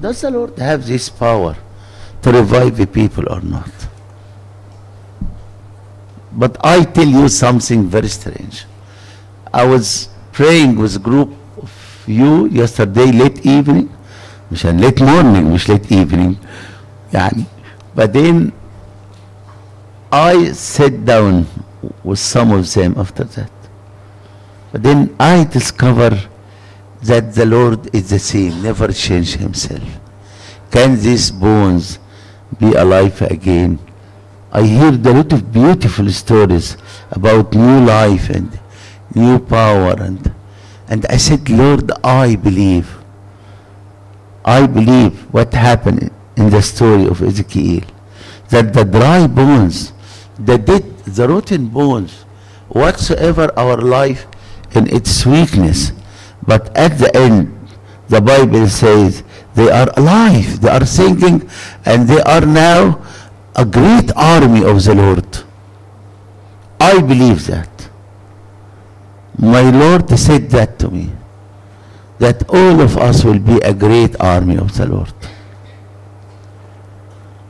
Does the Lord have this power to revive the people or not? But I tell you something very strange. I was praying with a group of you yesterday late evening مشان late morning مش late evening يعني بعدين I sat down with some of them after that but then I discover that the Lord is the same never change himself. Can these bones be alive again? I heard a lot of beautiful stories about new life and new power and and I said Lord I believe I believe what happened in the story of Ezekiel that the dry bones the dead the rotten bones whatsoever our life in its weakness but at the end the Bible says they are alive they are singing and they are now a great army of the Lord. I believe that. My Lord said that to me that all of us will be a great army of the Lord.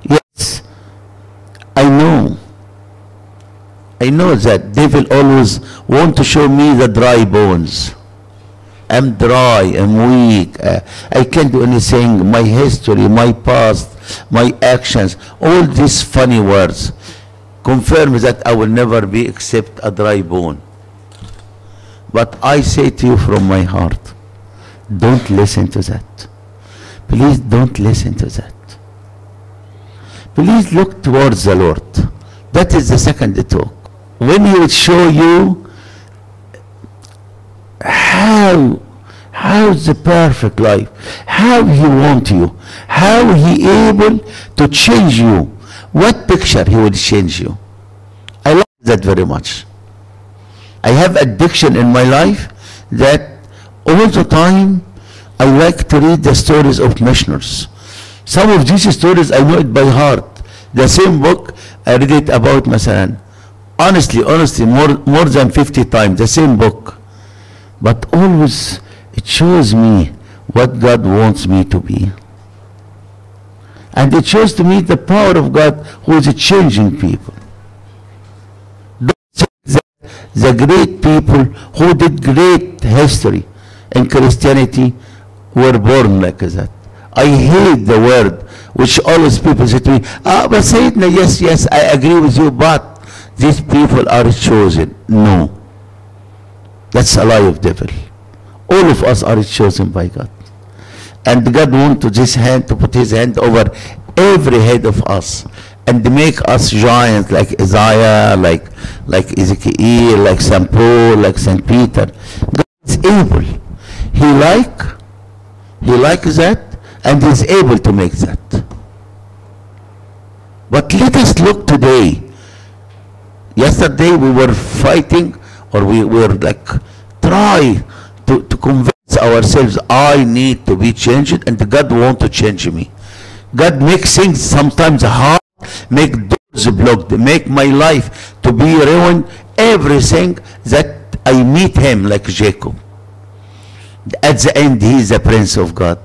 Yes I know. I know that devil always want to show me the dry bones I'm dry, I'm weak, uh, I can't do anything, my history, my past, my actions, all these funny words confirm that I will never be except a dry bone. But I say to you from my heart, don't listen to that. Please don't listen to that. Please look towards the Lord. That is the second talk. When He will show you how how's the perfect life? How he want you? How he able to change you? What picture he will change you? I love that very much. I have addiction in my life that all the time i like to read the stories of missioners some of these stories i know it by heart. The same book i read it about masalan honestly honestly more more than 50 times the same book but always it shows me what God wants me to be. And it shows to me the power of God who is changing people. The, the great people who did great history in Christianity were born like that. I hate the word which always people say to me, ah, but Sayyidina, yes, yes, I agree with you, but these people are chosen. No. That's a lie of devil. All of us are chosen by God. And God wants to this hand to put his hand over every head of us and make us giants like Isaiah, like like Ezekiel, like St. Paul, like St. Peter. God is able. He like he likes that and is able to make that. But let us look today. Yesterday we were fighting or we were like try to, to convince ourselves I need to be changed and God want to change me. God makes things sometimes hard, make doors blocked, make my life to be ruined, everything that I meet him like Jacob. At the end he is the prince of God.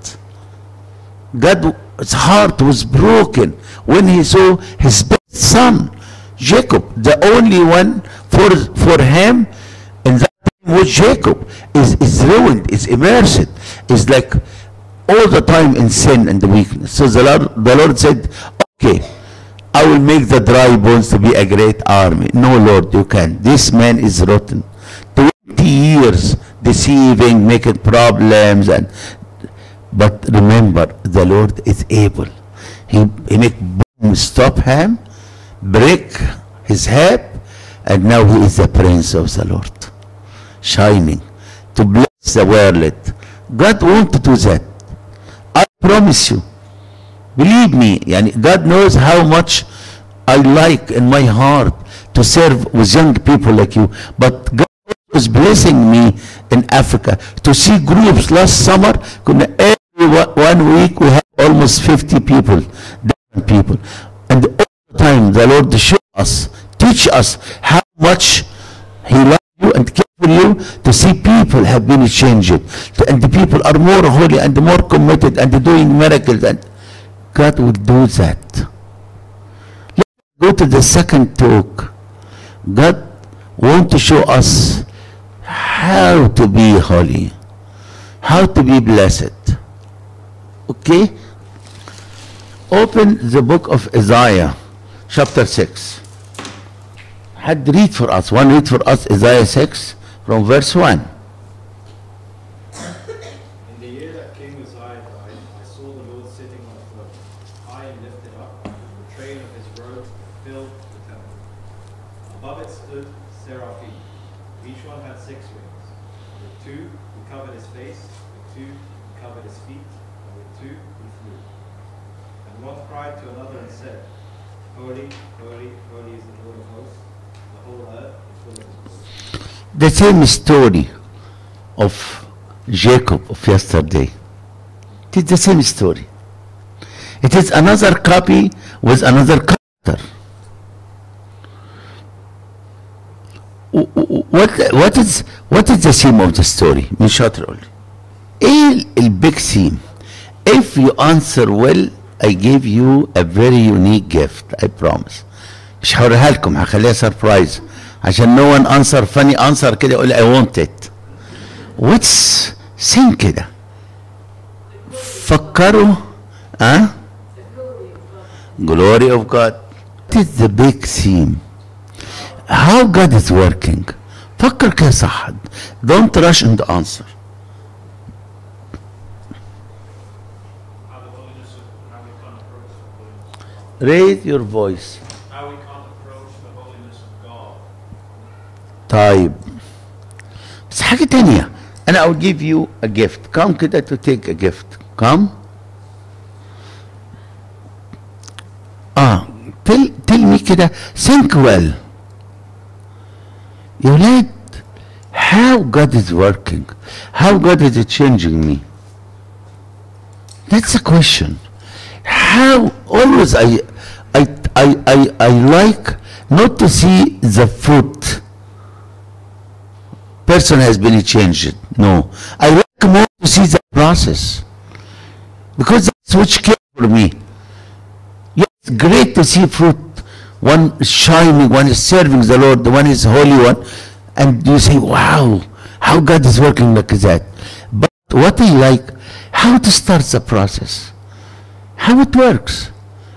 God's heart was broken when he saw his best son, Jacob, the only one for, for him in that was Jacob, is, is ruined, is immersed, is like all the time in sin and the weakness. So the Lord, the Lord said, okay, I will make the dry bones to be a great army. No, Lord, you can't. This man is rotten. 20 years deceiving, making problems, and but remember, the Lord is able. He, he make boom stop him, break his head, and now he is the prince of the Lord, shining to bless the world. God want to do that. I promise you. Believe me, God knows how much I like in my heart to serve with young people like you. But God was blessing me in Africa to see groups last summer. Every one week we had almost 50 people, different people. And all the time the Lord showed us, teach us how much He loves for you to see people have been changed and the people are more holy and more committed and doing miracles and God will do that. Let's go to the second talk. God want to show us how to be holy, how to be blessed. Okay? Open the book of Isaiah, chapter 6. Had read for us. One read for us Isaiah 6 from verse 1. In the year that King Uzziah died, I saw the Lord sitting on a throne, high and lifted up, and the train of his robe filled the temple. Above it stood seraphim. Each one had six wings. With two he covered his face, with two he covered his feet, and with two he flew. And one cried to another and said, Holy, holy, holy is the Lord of hosts. The whole earth is full of his glory. The same story of Jacob of yesterday. It is the same story. It is another copy with another character. W- w- What, what, is, what is the theme of the story? من شاطر قول لي. ايه البيج theme? If you answer well, I give you a very unique gift, I promise. مش هوريها لكم هخليها سربرايز عشان نو ون انسر فاني انسر كده يقول اي ونت ات واتس سين كده؟ فكروا ها جلوري اوف جاد ذا بيج سيم هاو جاد از وركينج فكر كده صح. دونت رش ان ذا انسر Raise your voice. طيب بس حاجة تانية أنا I will give you a gift come كده to take a gift come آه tell, tell me كده think well يا ولاد how God is working how God is changing me that's a question how always I I I I, I like not to see the fruit person has been changed. No. I like more to see the process. Because that's which came for me. Yes, great to see fruit. One is shining, one is serving the Lord, the one is holy one. And you say, wow, how God is working like that. But what I like, how to start the process. How it works.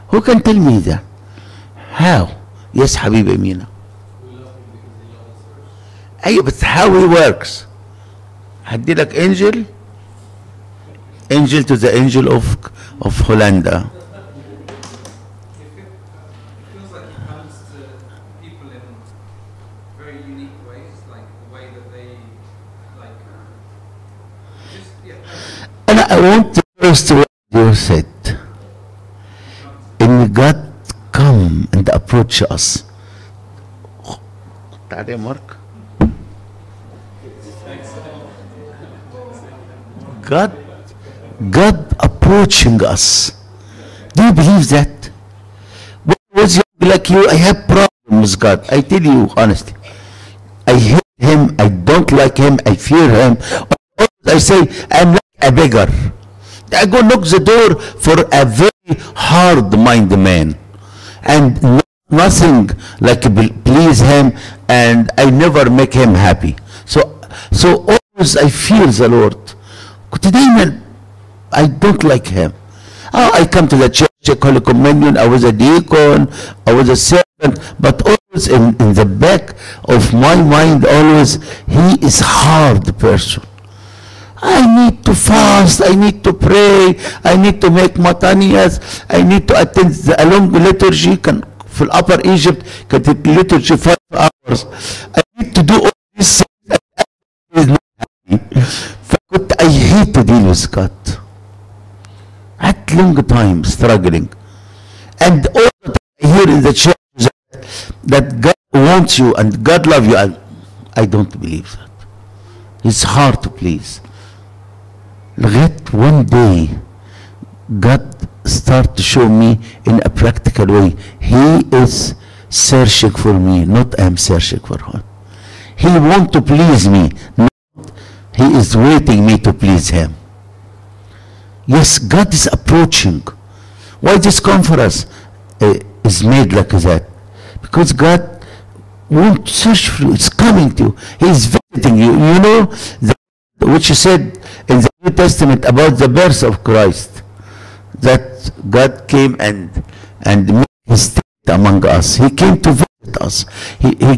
Who can tell me that? How? Yes, Habibi Amina. ايوه بس how he works هدي لك angel angel to the angel of of Hollanda feels like he comes to people in very unique ways, like the way that they, like, just, yeah, انا I want the first word you said in God come and approach us تعال يا مارك God God approaching us. Do you believe that? When was young like you I have problems God. I tell you honestly. I hate him. I don't like him. I fear him. I say I'm like a beggar. I go knock the door for a very hard mind man. And nothing like please him and I never make him happy. So so always I fear the Lord كنت دايما I don't like him oh, I come to the church I call a communion I was a deacon I was a servant but always in, in the back of my mind always he is hard person I need to fast, I need to pray, I need to make mataniyas, I need to attend the a long liturgy كان في الأبر Egypt كانت liturgy five hours. I need to do all these to deal with God. at long time struggling. And all that I hear in the church that, that God wants you and God loves you. I don't believe that. It's hard to please. Yet one day, God start to show me in a practical way. He is searching for me, not I am searching for him. He want to please me, he is waiting me to please him. Yes, God is approaching. Why this conference uh, is made like that? Because God won't search for you. It's coming to you. He is visiting you. You know, the, which he said in the New Testament about the birth of Christ, that God came and and made his tent among us. He came to visit us. He, he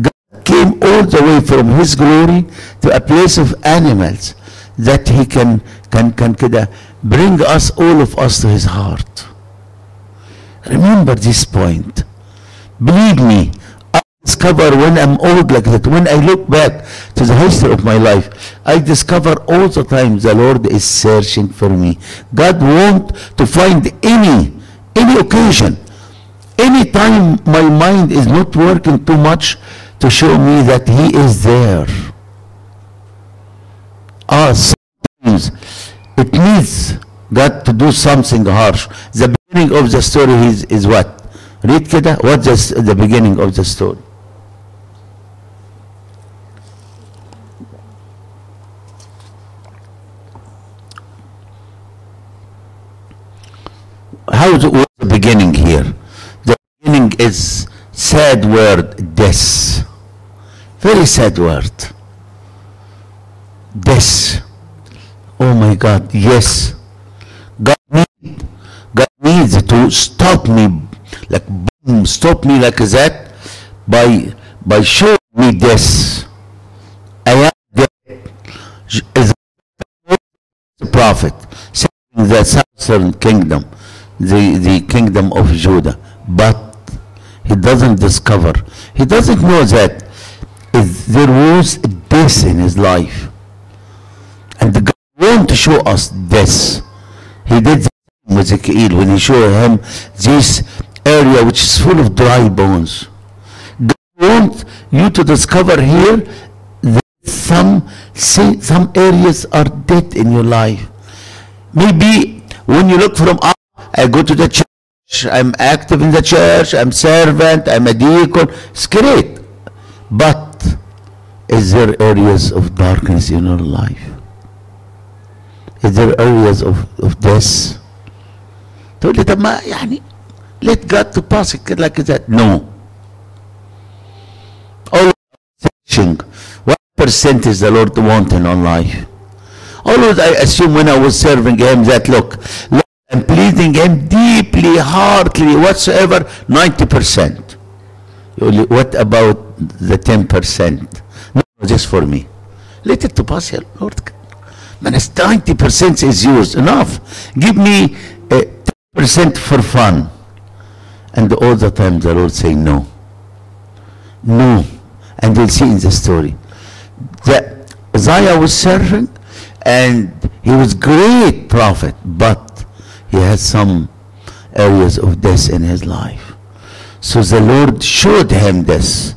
God came all the way from his glory to a place of animals that he can can can كده bring us all of us to his heart. Remember this point. Believe me, I discover when I'm old like that, when I look back to the history of my life, I discover all the time the Lord is searching for me. God want to find any, any occasion, any time my mind is not working too much to show me that He is there. Ah, sometimes it needs God to do something harsh. The beginning of the story is, is what? Read كده what's the, s- the beginning of the story? How is it, what's the beginning here? The beginning is sad word, death. Very sad word. Death. Oh my God, yes. God need, God needs to stop me, like boom, stop me like that by by showing me this. I am. Is the prophet saying the southern kingdom, the the kingdom of Judah, but he doesn't discover. He doesn't know that there was death in his life, and God want to show us this. He did with Ezekiel when he showed him this area which is full of dry bones. God wants you to discover here that some say, some areas are dead in your life. Maybe when you look from up, I go to the church, I'm active in the church, I'm servant, I'm a deacon. It's great. But is there areas of darkness in your life? Is there areas of, of death? تقول لي طب ما يعني let God to pass it like that. No. Always searching. What percent is the Lord wanting on life? Always I assume when I was serving Him that look, Lord, I'm pleasing Him deeply, heartily, whatsoever, 90%. You only- What about the 10%? No, just for me. Let it to pass here, Lord. Man, it's 90% is yours. Enough. Give me uh, 10% for fun. And all the time the Lord say no. No. And we'll see in the story. That Isaiah was serving and he was great prophet, but he had some areas of death in his life. So the Lord showed him this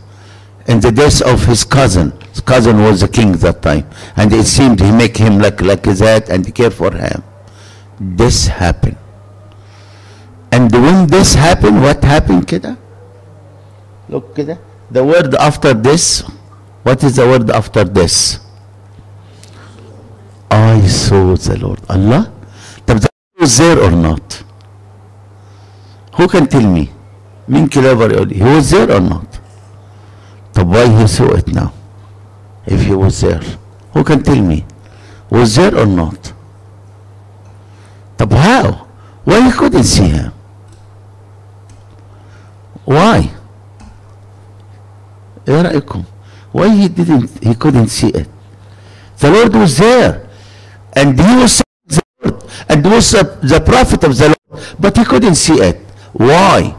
in the death of his cousin. His cousin was the king that time. And it seemed he make him like, like that and care for him. This happened. And when this happened, what happened, kida? Look, kida. The word after this, what is the word after this? I saw the Lord. Allah? Was there or not? Who can tell me? Mean clever, he was there or not? طب why he saw it now? If he was there. Who can tell me? Was there or not? طب how? Why he couldn't see him? Why? ايه رأيكم؟ Why he didn't, he couldn't see it? The Lord was there. And he was the Lord. And was the, the prophet of the Lord. But he couldn't see it. Why?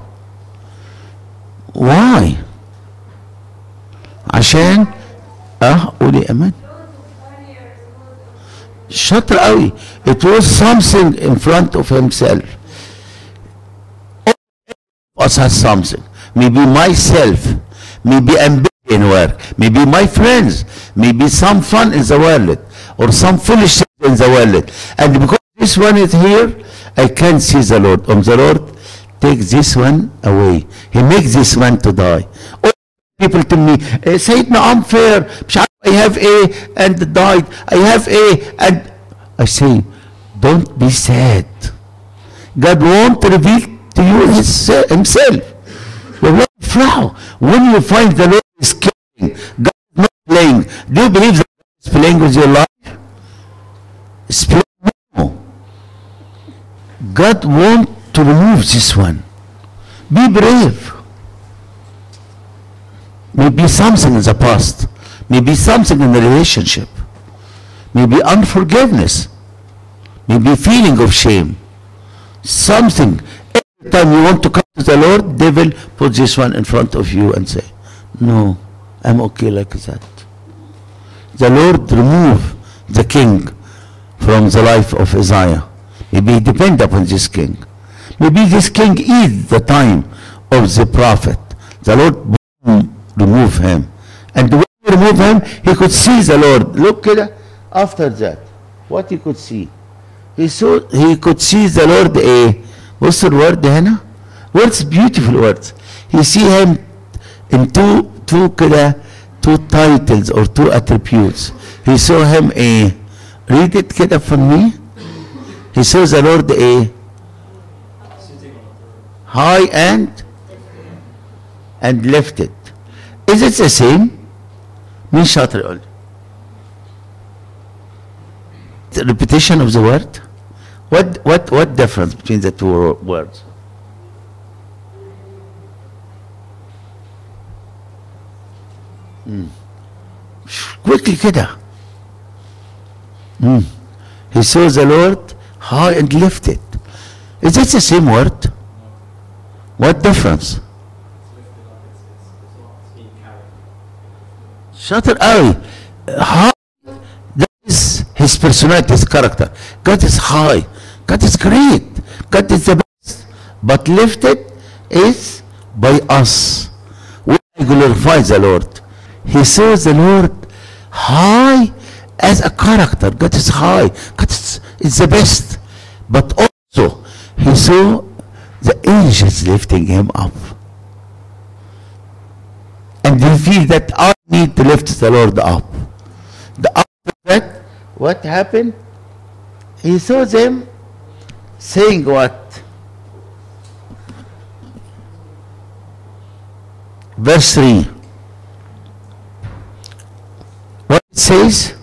Why? عشان اه قولي امان شاطر قوي it was something in front of himself All of us has something maybe myself maybe ambition work maybe my friends maybe some fun in the world or some foolish thing in the world and because this one is here I can't see the Lord and the Lord take this one away he makes this one to die All people tell me eh, سيدنا unfair مش عارف I have A and died I have A and I say don't be sad God won't reveal to you his, himself والله افرحوا when you find the Lord is caring God is not playing do you believe that God is playing with your life It's playing no God wants to remove this one be brave maybe something in the past. Maybe something in the relationship. Maybe unforgiveness. Maybe feeling of shame. Something. Every time you want to come to the lord devil put this one in front of you and say no i'm okay like that. The lord remove the king from the life of isaiah. Maybe depend upon this king. Maybe this king is the time of the prophet. The lord remove him and when he remove him he could see the lord look كده after that what he could see he saw he could see the lord ايه بص الورد هنا words beautiful words he see him in two two كده two titles or two attributes he saw him a read it كده for me he saw the lord a Sitting on a throne. high and and lifted is it the same مين شاطر يقول لي؟ the repetition of the word what what what difference between the two wo- words Hmm. quickly كده Hmm. he saw the Lord high and lifted is it the same word what difference Shuttle eye. How That is his personality, his character. God is high. God is great. God is the best. But lifted is by us. We glorify the Lord. He says the Lord high as a character. God is high. God is, is the best. But also, he saw the angels lifting him up. And he feel that our need to lift the Lord up. The after that, what happened? He saw them saying what? Verse 3. What it says?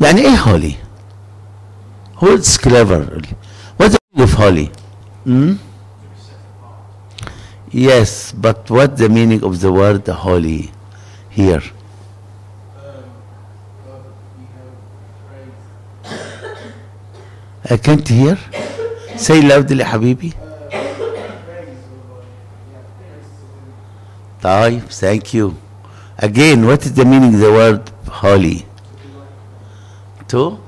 يعني ايه holy? Who's clever? What's the meaning of holy? Hmm? Yes, but what the meaning of the word holy here? I can't hear. Say loudly حبيبي. طيب, thank you. Again, what is the meaning of the word holy? To?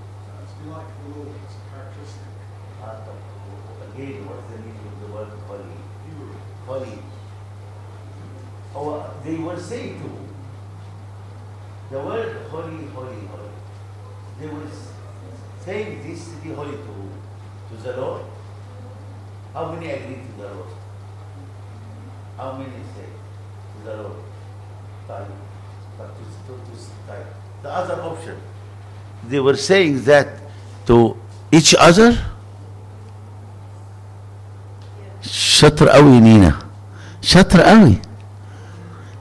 How many agree to the Lord? How many say to the Lord? Five. But to, to, to, five. The other option, they were saying that to each other. شاطر قوي نينا شاطر قوي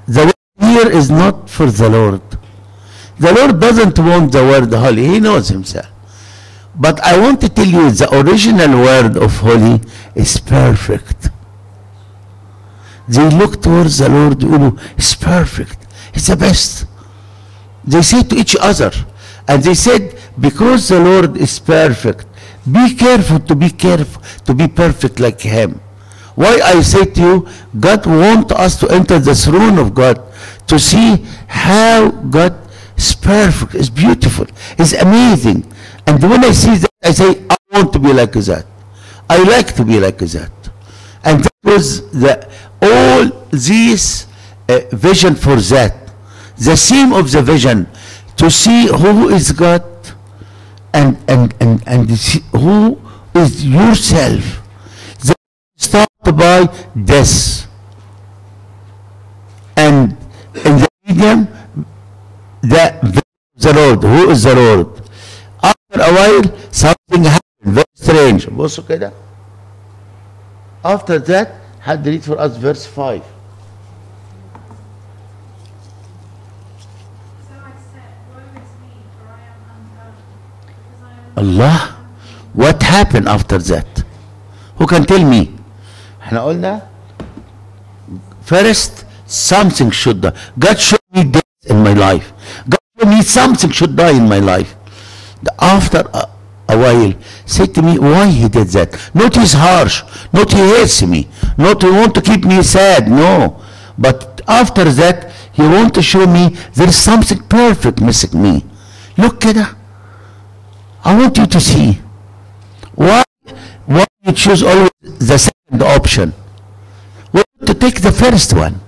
the word here is not for the Lord the Lord doesn't want the word holy he knows himself but I want to tell you the original word of holy is perfect they look towards the Lord يقولوا it's perfect it's the best they say to each other and they said because the Lord is perfect be careful to be careful to be perfect like him why I say to you God wants us to enter the throne of God to see how God is perfect is beautiful is amazing and when I see that I say I want to be like that I like to be like that and that was the all this uh, vision for that the theme of the vision to see who is God and and and and who is yourself the start by death. And in the medium, the, the Lord. Who is the Lord? After a while, something happened. Very strange. بصوا كده. After that, had read for us verse 5. So I said, Woe is me, for I am undone, because I am Allah. What happened after that? Who can tell me? احنا قلنا first something should die. God showed me death in my life. God showed me something should die in my life. after a, a while said to me why he did that? Not he's harsh not he hates me not he want to keep me sad no. But after that he want to show me there's something perfect missing me. Look at that i want you to see. Why why you choose always the second option? Why to take the first one?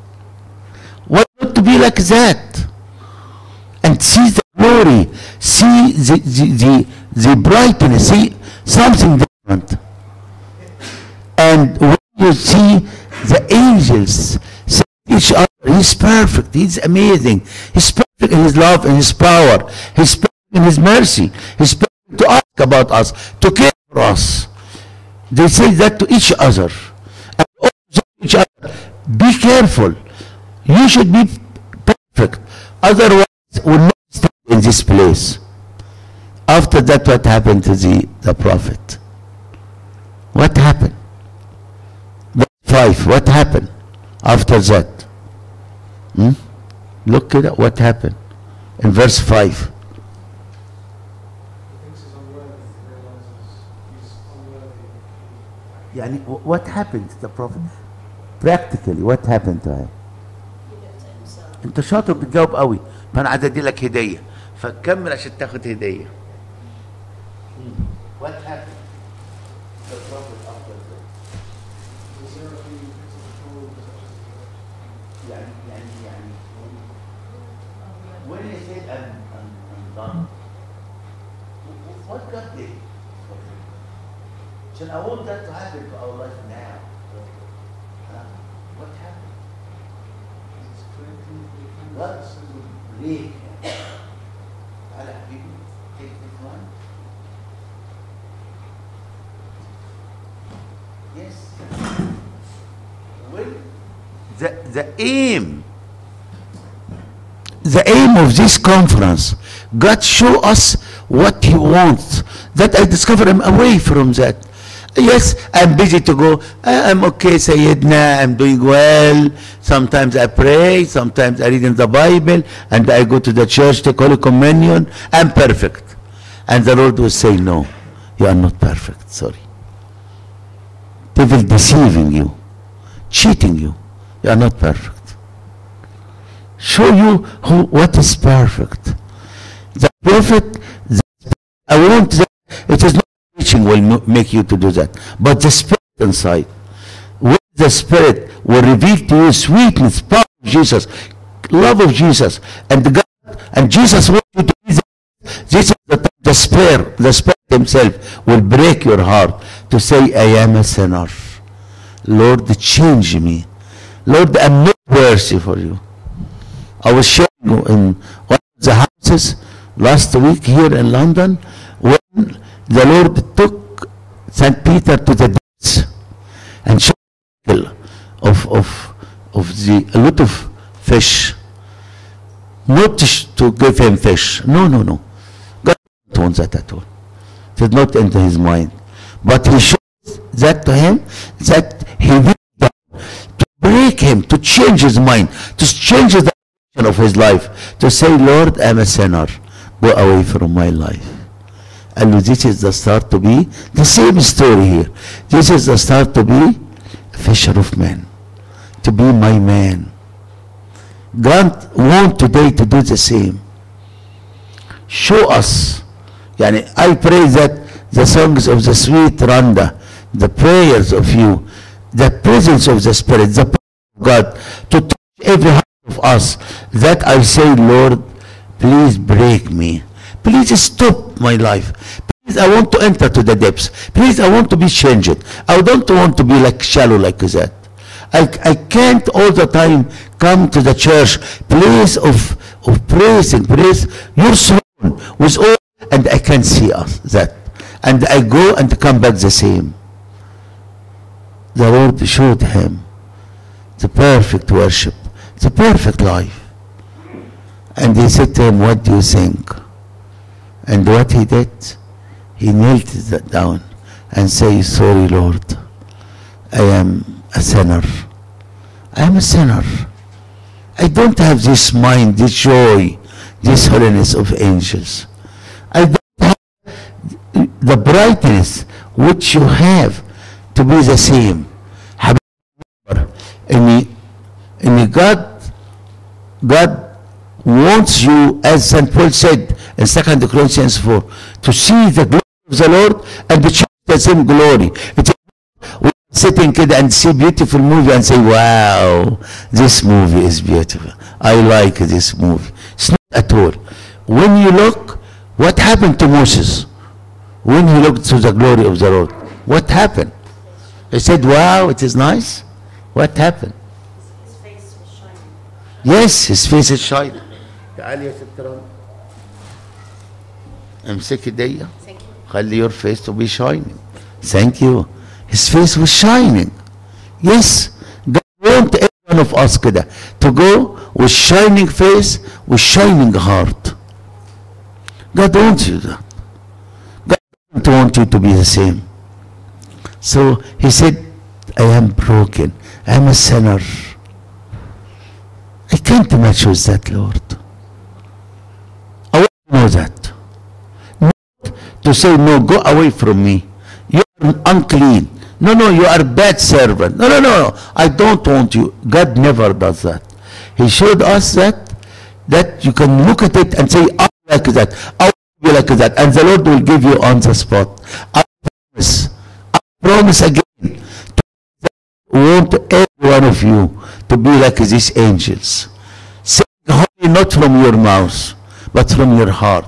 Why not to be like that? And see the glory, see the, the, the, the brightness, see something different. And when you see the angels say to each other, He's perfect, He's amazing, He's perfect in His love and His power, He's perfect in His mercy, He's perfect to ask about us, to care for us. They say that to each other. And each other, be careful. You should be perfect. Otherwise, we'll not in this place. After that, what happened to the, the prophet? What happened? Verse 5, what happened after that? Hmm? Look at it, what happened in verse 5. He thinks he's unworthy, he realizes he's unworthy. يعني what happened to the prophet practically what happened to him انت شاطر بتجاوب قوي فانا عايز ادي لك هديه فكمل عشان تاخد هديه what happened to the prophet after that. يعني يعني يعني when he said I'm, I'm, I'm done what God did عشان I want that to happen to our life now Huh? what happened God cleansing the Yes. The, the aim, the aim of this conference, God show us what He wants. That I discover I'm away from that yes I'm busy to go. "Ah, I'm okay Sayyidina I'm doing well. Sometimes I pray sometimes I read in the Bible and I go to the church take Holy Communion. I'm perfect. And the Lord will say no you are not perfect sorry. Devil deceiving you cheating you. You are not perfect. Show you who, what is perfect. The prophet, the, I want that, it is not will make you to do that, but the spirit inside. When the spirit will reveal to you sweetness, power of Jesus, love of Jesus, and God, and Jesus wants you to be that. This is the time the spirit, the spirit himself will break your heart to say, I am a sinner. Lord, change me. Lord, I'm not worthy for you. I was sharing in one of the houses last week here in London when the Lord took St. Peter to the depths and showed him of, of, of the, a lot of fish. Not to give him fish. No, no, no. God didn't want that at all. It did not enter his mind. But he showed that to him that he will to break him, to change his mind, to change the direction of his life, to say, Lord, I'm a sinner. Go away from my life. And this is the start to be the same story here. This is the start to be a fisher of men, to be my man. God want today to do the same. Show us. I pray that the songs of the sweet Randa, the prayers of you, the presence of the Spirit, the power of God, to touch every heart of us, that I say, Lord, please break me. Please stop my life. Please, I want to enter to the depths. Please, I want to be changed. I don't want to be like shallow like that. I, I can't all the time come to the church, place of, of praise and praise your throne with all, and I can see that. And I go and come back the same. The Lord showed him the perfect worship, the perfect life. And he said to him, What do you think? And what he did, he knelt down and say, Sorry, Lord, I am a sinner. I am a sinner. I don't have this mind, this joy, this holiness of angels. I don't have the brightness which you have to be the same. However, in, in God, God wants you, as St. Paul said in 2 Corinthians 4, to see the glory of the Lord and to share the same glory. It is sitting kid and see beautiful movie and say, wow, this movie is beautiful. I like this movie. It's not at all. When you look, what happened to Moses? When he looked to the glory of the Lord, what happened? He said, wow, it is nice. What happened? His face was shining. Yes, his face is shining تعالي يا ست رنا. امسكي دي Thank you. خلي your face to be shining. Thank you. His face was shining. Yes. God want every one of us كده to go with shining face, with shining heart. God wants you that. God doesn't want you to be the same. So he said, I am broken. I am a sinner. I can't match with that, Lord. I that. Not to say, no, go away from me. You are unclean. No, no, you are bad servant. No, no, no, no. I don't want you. God never does that. He showed us that, that you can look at it and say, I like that. I be like that. And the Lord will give you on the spot. I promise. I promise again. want every one of you to be like these angels. Saying holy not from your mouth, but from your heart.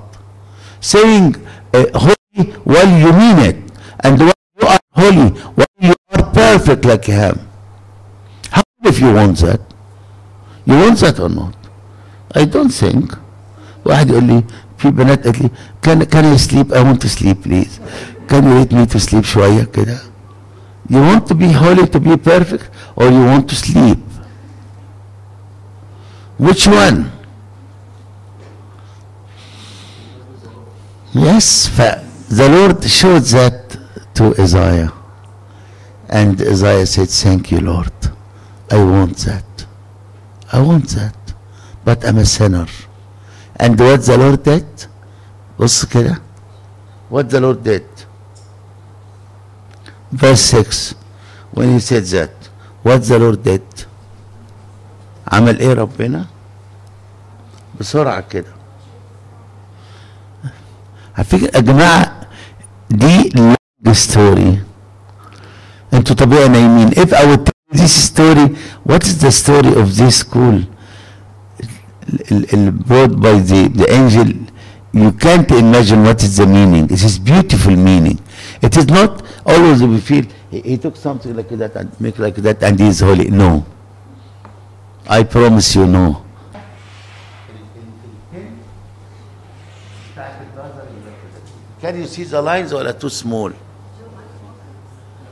Saying uh, holy while you mean it. And while you are holy, while you are perfect like him. How if you want that? You want that or not? I don't think. واحد يقول لي في بنات قالت لي can, can I sleep? I want to sleep please. Can you let me to sleep شوية كده؟ You want to be holy, to be perfect, or you want to sleep? Which one? Yes, fa- the Lord showed that to Isaiah. And Isaiah said, Thank you, Lord. I want that. I want that. But I'm a sinner. And what the Lord did? بص كده. What the Lord did? verse 6 when he said that what the Lord did عمل ايه ربنا بسرعة كده على فكرة يا جماعة دي long story انتوا طبيعي نايمين if I would tell this story what is the story of this school ال- ال- brought by the, the angel you can't imagine what is the meaning it is beautiful meaning it is not always we feel he, he took something like that and make like that and he is holy no I promise you no Can you see the lines or are too small?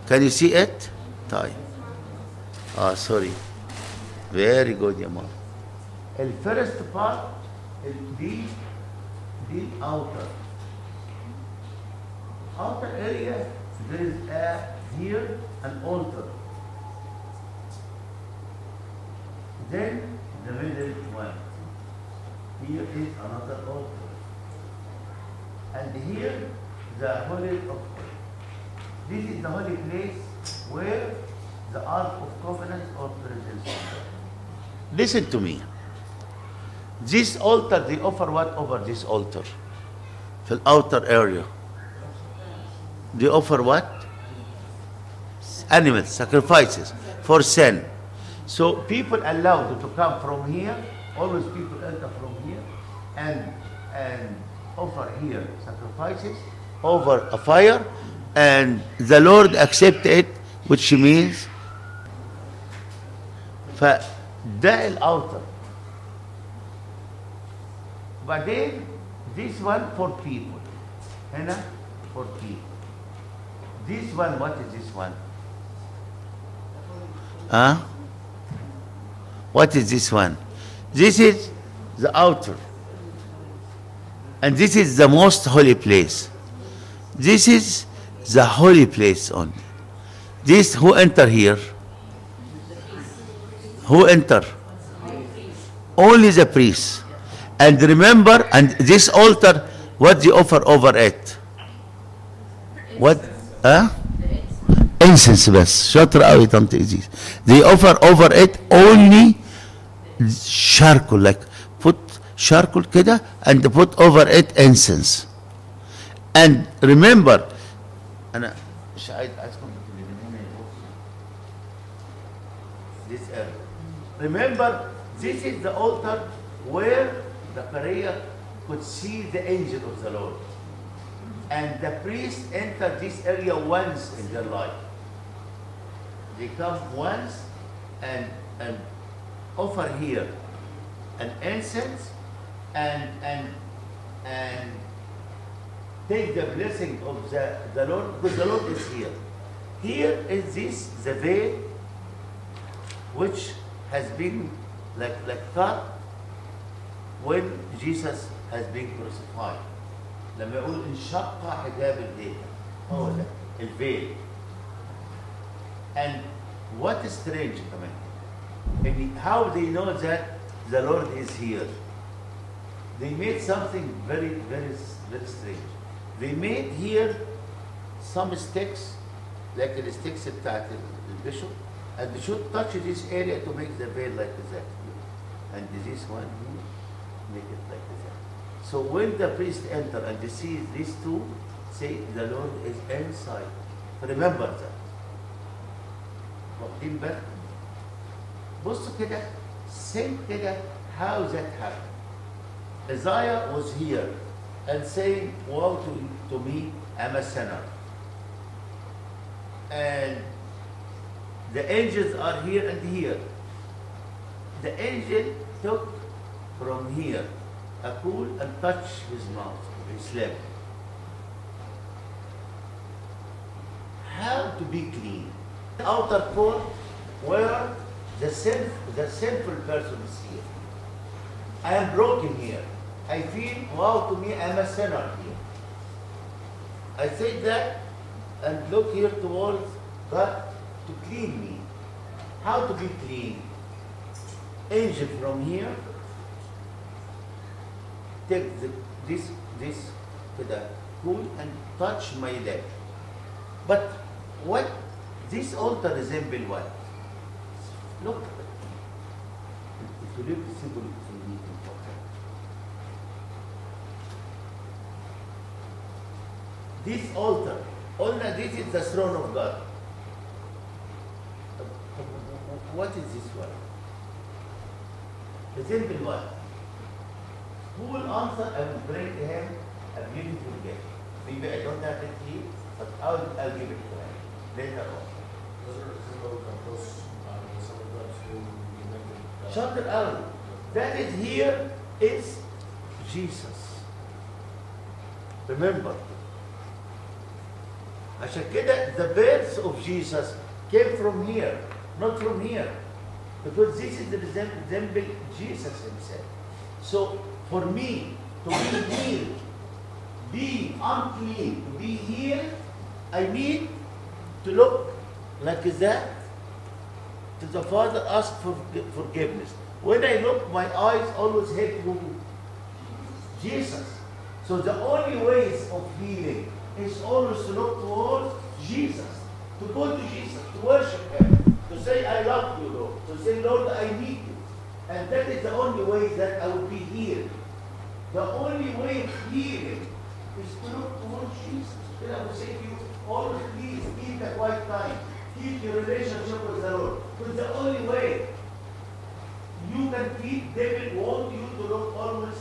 Can you see it? طيب. Ah, sorry. Very good يا ماما. The first part is the the outer. Outer area there is a here an altar. Then the middle one. Here is another altar. And here the holy of holies. This is the holy place where the Ark of Covenant or presence. Listen to me. This altar, they offer what over this altar? The outer area. They offer what? Animals, sacrifices for sin. So people allowed to come from here, always people enter from here and and offer here sacrifices over a fire and the Lord accept it which means فده الأوتر بعدين this one for people هنا for people this one what is this one huh? what is this one this is the outer and this is the most holy place this is the holy place only this who enter here who enter only the priest and remember and this altar what they offer over it what huh? incense بس شاطر قوي طنط إيزيس they offer over it only charcoal like put charcoal كده and put over it incense and remember انا مش عايز عايزكم تكتبوا من هنا يبصوا. this area remember this is the altar where the Maria could see the angel of the Lord and the priest entered this area once in their life they come once and and offer here an incense and and and take the blessing of the, the Lord because the Lord is here. Here is this the veil which has been like like cut when Jesus has been crucified. لما يقول انشق حجاب الليل هو ده الفيل and what is strange كمان and how they know that the Lord is here they made something very very very strange they made here some sticks like the sticks بتاعت البشop and they should touch this area to make the veil like that and this one here make it like that so when the priest enter and they see these two say the Lord is inside remember that واخدين بالكم بصوا كده think كده how that happened Isaiah was here and saying woe to, to me I'm a sinner and the angels are here and here the angel took from here a pool and touched his mouth his lip how to be clean The outer court where the sin, the sinful person is here. I am broken here. I feel, wow, to me, I'm a sinner here. I say that and look here towards God to clean me. How to be clean? Angel from here, take the, this, this to the cool and touch my leg. But what this altar resemble what? Look. this altar, altar, this is the throne of God. What is this one? The simple one. Who will answer and bring him a beautiful gift? Maybe I don't have it here, but I'll, I'll give it to him later on. Shout it out. That is here is Jesus. Remember, عشان كده the birth of Jesus came from here not from here because this is the resemble Jesus himself so for me to be healed be unclean to be healed I need to look like that to the Father, ask for forgiveness. When I look, my eyes always head to Jesus. So the only ways of healing is always to look towards Jesus, to go to Jesus, to worship Him, to say, I love you, Lord, to say, Lord, I need you. And that is the only way that I will be healed. The only way of healing is to look towards Jesus. Then I will say to you, always please keep the quiet time. Keep your relationship with the Lord. Because the only way you can keep devil want you to look always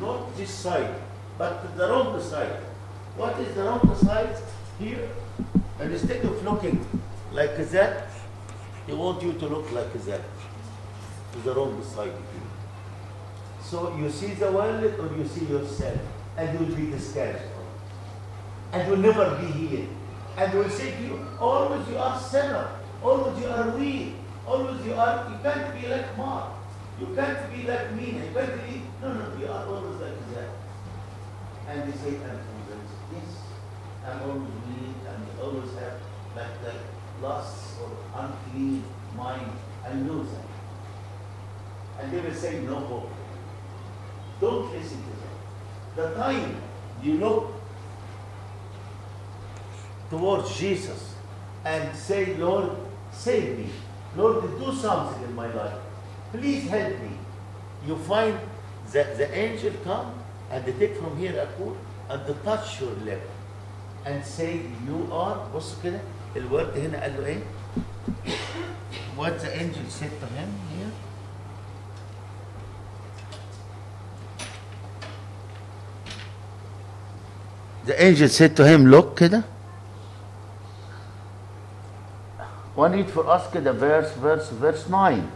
not this side, but the wrong side. What is the wrong side here? And instead of looking like that, they want you to look like that. To the wrong side here. So you see the world or you see yourself, and you will be discouraged. And you'll never be healed. And they will say to you, always you are sinner, always you are weak, always you are, you can't be like Mark, you can't be like me, you can't be, no, no, you are always like that. And they say, Always weak, and always have like that lust or unclean mind, and know that. And they will say, no hope. Don't listen to them. The time you look towards Jesus and say, Lord, save me. Lord, do something in my life. Please help me. You find that the angel come and they take from here a cord and they touch your lip and say, you are, بص كده الورد هنا قال له ايه؟ What the angel said to him here? The angel said to him, look كده One read for us كده verse verse verse 9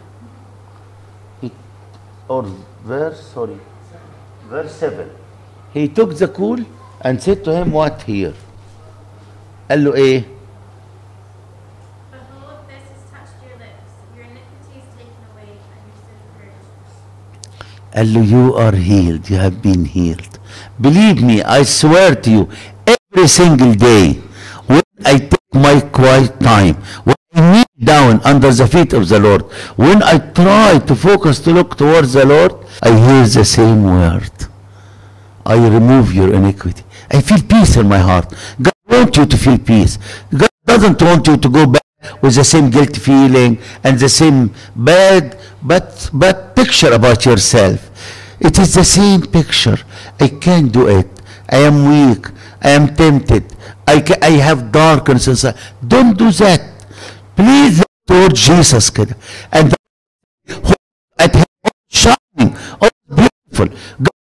he, or verse sorry verse 7 he took the cool and said to him what here قال له ايه Behold, this has touched your lips. Your iniquity is taken away, and your sin purged. قال له you are healed you have been healed believe me I swear to you every single day when I take my quiet time when I kneel down under the feet of the Lord when I try to focus to look towards the Lord I hear the same word I remove your iniquity I feel peace in my heart God want you to feel peace. God doesn't want you to go back with the same guilt feeling and the same bad, but bad picture about yourself. It is the same picture. I can't do it. I am weak. I am tempted. I, can, I have darkness inside. Don't do that. Please, Lord Jesus, and at Him, shining, all beautiful. God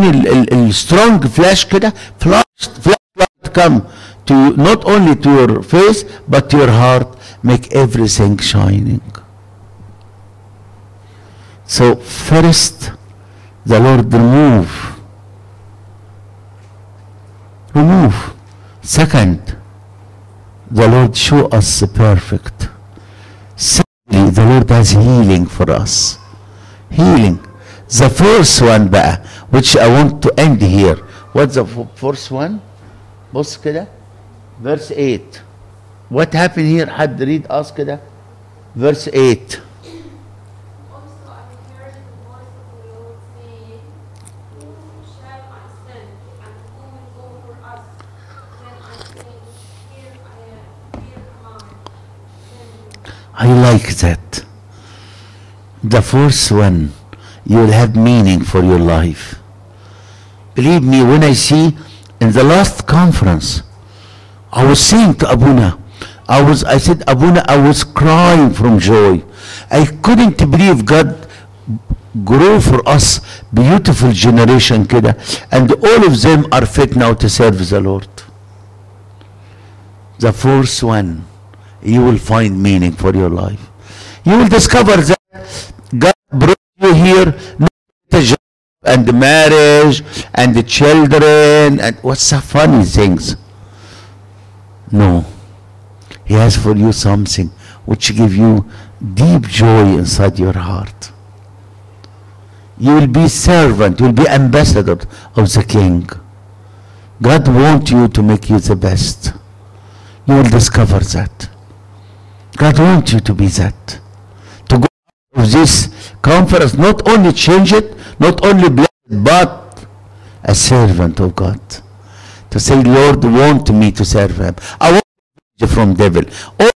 عارفين ال- ال- السترونج فلاش كده فلاش فلاش light come to you, not only to your face but to your heart make everything shining so first the lord remove remove second the lord show us the perfect secondly the lord has healing for us healing the first one بقى which I want to end here what's the f- first one بص كده verse 8 what happened here حد read us كده verse 8 Also I heard the voice of the Lord saying, Who shall I send, and who will go for us? Then I said, Here I am, here am I, send me. I like that the first one you'll have meaning for your life. Believe me, when I see in the last conference, I was saying to Abuna, I was, I said, Abuna, I was crying from joy. I couldn't believe God grow for us beautiful generation kida and all of them are fit now to serve the Lord. The first one, you will find meaning for your life. You will discover that here a job and the marriage and the children and what's the funny things? No. He has for you something which give you deep joy inside your heart. You will be servant you will be ambassador of the king. God wants you to make you the best. You will discover that. God wants you to be that of this conference not only change it not only bless it but a servant of god. To say lord want me to serve him. I want revenge from devil. All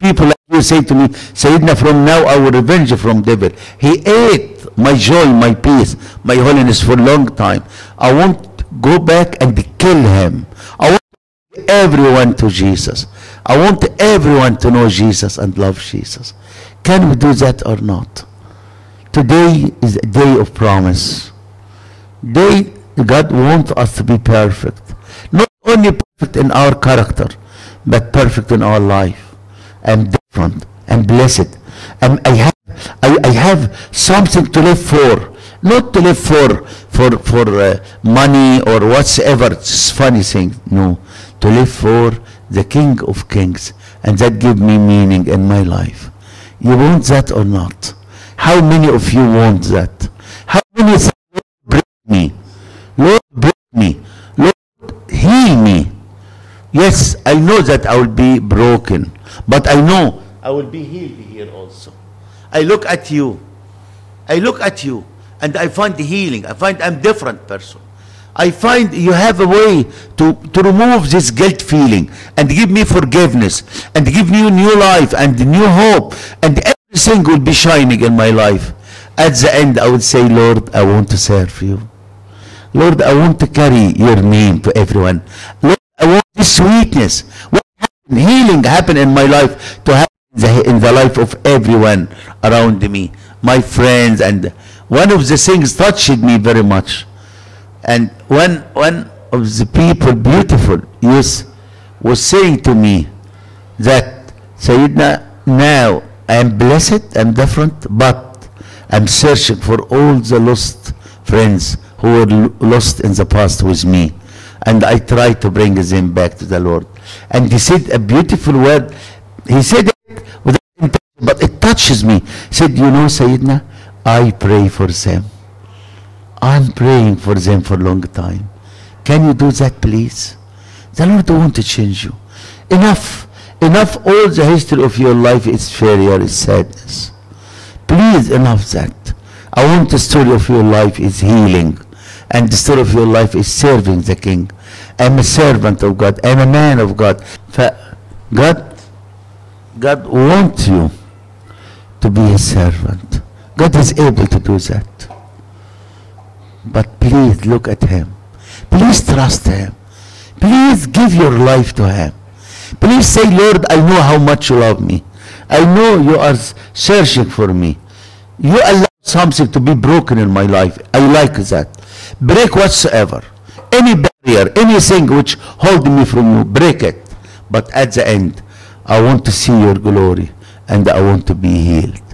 people like you say to me Sayyidina from now I will revenge from devil. He ate my joy my peace my holiness for a long time. I want go back and kill him. I want everyone to Jesus. I want everyone to know Jesus and love Jesus can we do that or not today is a day of promise They, God wants us to be perfect. Not only perfect in our character, but perfect in our life. I'm different. I'm blessed. I'm, I have I, I have something to live for. Not to live for for for uh, money or whatsoever. It's funny thing. No, to live for the King of Kings, and that give me meaning in my life. You want that or not? How many of you want that? How many say, Lord, break me? Lord, break me. Lord, heal me. Yes, I know that I will be broken, but I know I will be healed here also. I look at you. I look at you and I find healing. I find I'm different person. I find you have a way to, to remove this guilt feeling and give me forgiveness and give me new life and new hope and everything will be shining in my life. At the end, I would say, Lord, I want to serve you. Lord, I want to carry your name to everyone. Lord, I want this sweetness. What happened, healing happen in my life to happen the, in the life of everyone around me, my friends, and one of the things touched me very much. And one one of the people, beautiful youth, was saying to me that Sayyidina, now I am blessed, I'm different, but I'm searching for all the lost friends who were lost in the past with me. And I try to bring them back to the Lord. And he said a beautiful word. He said it without intention, but it touches me. He said, you know, Sayyidina, I pray for them. I'm praying for them for a long time. Can you do that, please? The Lord don't want to change you. Enough. Enough. All the history of your life is failure, is sadness. Please, enough that. I want the story of your life is healing. And the story of your life is serving the King. I'm a servant of God. I'm a man of God. God, God wants you to be a servant. God is able to do that. But please look at him. Please trust him. Please give your life to him. Please say, Lord, I know how much you love me. I know you are searching for me. You allow something to be broken in my life. I like that. Break whatsoever. Any barrier, anything which hold me from you, break it. But at the end, I want to see your glory and I want to be healed.